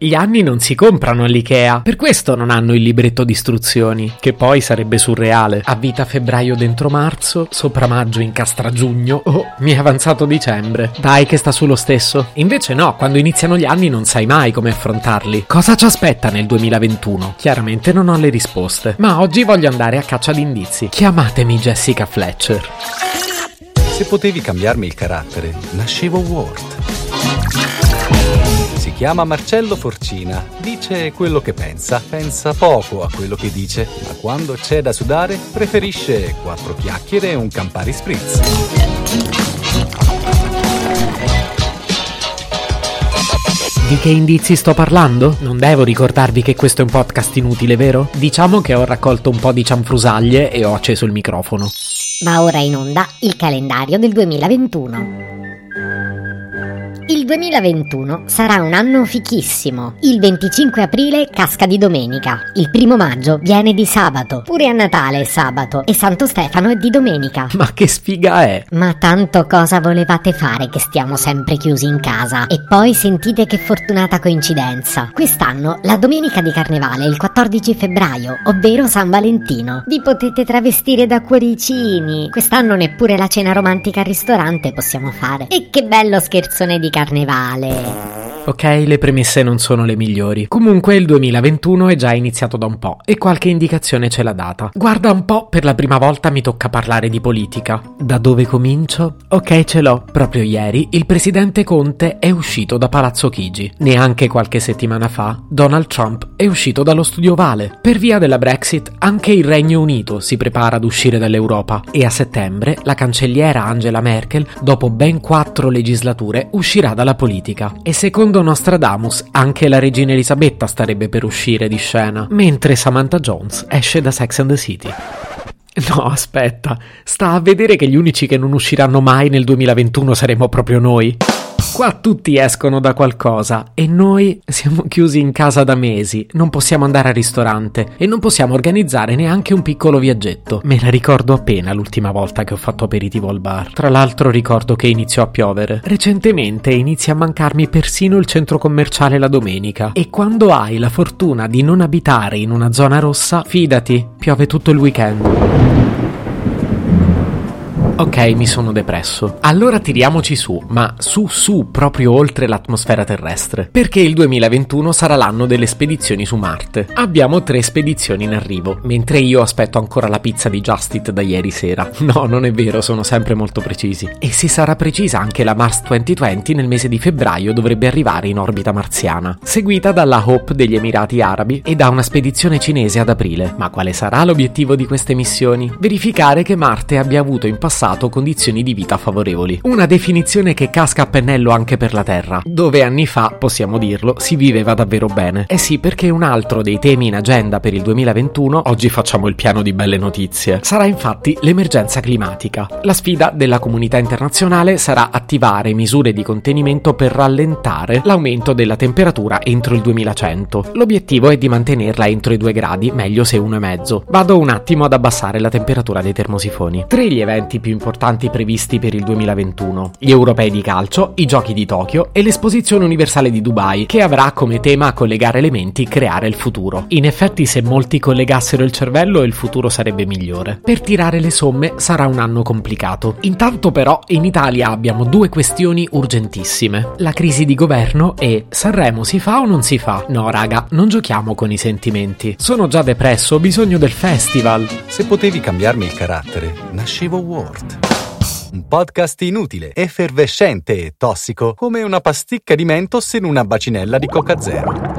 Gli anni non si comprano all'IKEA, per questo non hanno il libretto di istruzioni, che poi sarebbe surreale. A vita febbraio dentro marzo, sopra maggio incastra giugno, oh, mi è avanzato dicembre. Dai che sta sullo stesso. Invece no, quando iniziano gli anni non sai mai come affrontarli. Cosa ci aspetta nel 2021? Chiaramente non ho le risposte, ma oggi voglio andare a caccia di indizi. Chiamatemi Jessica Fletcher. Se potevi cambiarmi il carattere, nascevo Ward. Chiama Marcello Forcina, dice quello che pensa, pensa poco a quello che dice, ma quando c'è da sudare preferisce quattro chiacchiere e un Campari Spritz. Di che indizi sto parlando? Non devo ricordarvi che questo è un podcast inutile, vero? Diciamo che ho raccolto un po' di cianfrusaglie e ho acceso il microfono. Va ora in onda il calendario del 2021. Il 2021 sarà un anno fichissimo. Il 25 aprile casca di domenica. Il primo maggio viene di sabato. Pure a Natale è sabato. E Santo Stefano è di domenica. Ma che sfiga è? Ma tanto cosa volevate fare che stiamo sempre chiusi in casa? E poi sentite che fortunata coincidenza. Quest'anno la domenica di carnevale è il 14 febbraio, ovvero San Valentino. Vi potete travestire da cuoricini. Quest'anno neppure la cena romantica al ristorante possiamo fare. E che bello scherzone di carnevale carnevale. Ok, le premesse non sono le migliori. Comunque il 2021 è già iniziato da un po' e qualche indicazione ce l'ha data. Guarda un po', per la prima volta mi tocca parlare di politica. Da dove comincio? Ok, ce l'ho. Proprio ieri il presidente Conte è uscito da Palazzo Chigi. Neanche qualche settimana fa Donald Trump è uscito dallo studio Vale. Per via della Brexit anche il Regno Unito si prepara ad uscire dall'Europa e a settembre la cancelliera Angela Merkel, dopo ben quattro legislature, uscirà dalla politica. E secondo Nostradamus, anche la regina Elisabetta starebbe per uscire di scena, mentre Samantha Jones esce da Sex and the City. No, aspetta, sta a vedere che gli unici che non usciranno mai nel 2021 saremo proprio noi. Qua tutti escono da qualcosa e noi siamo chiusi in casa da mesi, non possiamo andare al ristorante e non possiamo organizzare neanche un piccolo viaggetto. Me la ricordo appena l'ultima volta che ho fatto aperitivo al bar. Tra l'altro ricordo che iniziò a piovere. Recentemente inizia a mancarmi persino il centro commerciale la domenica e quando hai la fortuna di non abitare in una zona rossa, fidati, piove tutto il weekend. Ok, mi sono depresso. Allora tiriamoci su, ma su su proprio oltre l'atmosfera terrestre, perché il 2021 sarà l'anno delle spedizioni su Marte. Abbiamo tre spedizioni in arrivo, mentre io aspetto ancora la pizza di Justit da ieri sera. No, non è vero, sono sempre molto precisi. E se sarà precisa anche la Mars 2020 nel mese di febbraio dovrebbe arrivare in orbita marziana, seguita dalla Hope degli Emirati Arabi e da una spedizione cinese ad aprile. Ma quale sarà l'obiettivo di queste missioni? Verificare che Marte abbia avuto in passato condizioni di vita favorevoli. Una definizione che casca a pennello anche per la Terra, dove anni fa, possiamo dirlo, si viveva davvero bene. Eh sì, perché un altro dei temi in agenda per il 2021, oggi facciamo il piano di belle notizie, sarà infatti l'emergenza climatica. La sfida della comunità internazionale sarà attivare misure di contenimento per rallentare l'aumento della temperatura entro il 2100. L'obiettivo è di mantenerla entro i 2 gradi, meglio se 1,5. Vado un attimo ad abbassare la temperatura dei termosifoni. Tre gli eventi più importanti previsti per il 2021. Gli europei di calcio, i giochi di Tokyo e l'esposizione universale di Dubai, che avrà come tema collegare elementi creare il futuro. In effetti se molti collegassero il cervello il futuro sarebbe migliore. Per tirare le somme sarà un anno complicato. Intanto però in Italia abbiamo due questioni urgentissime. La crisi di governo e Sanremo si fa o non si fa? No raga, non giochiamo con i sentimenti. Sono già depresso, ho bisogno del festival. Se potevi cambiarmi il carattere, nascevo Ward. Un podcast inutile, effervescente e tossico, come una pasticca di mentos in una bacinella di Coca Zero.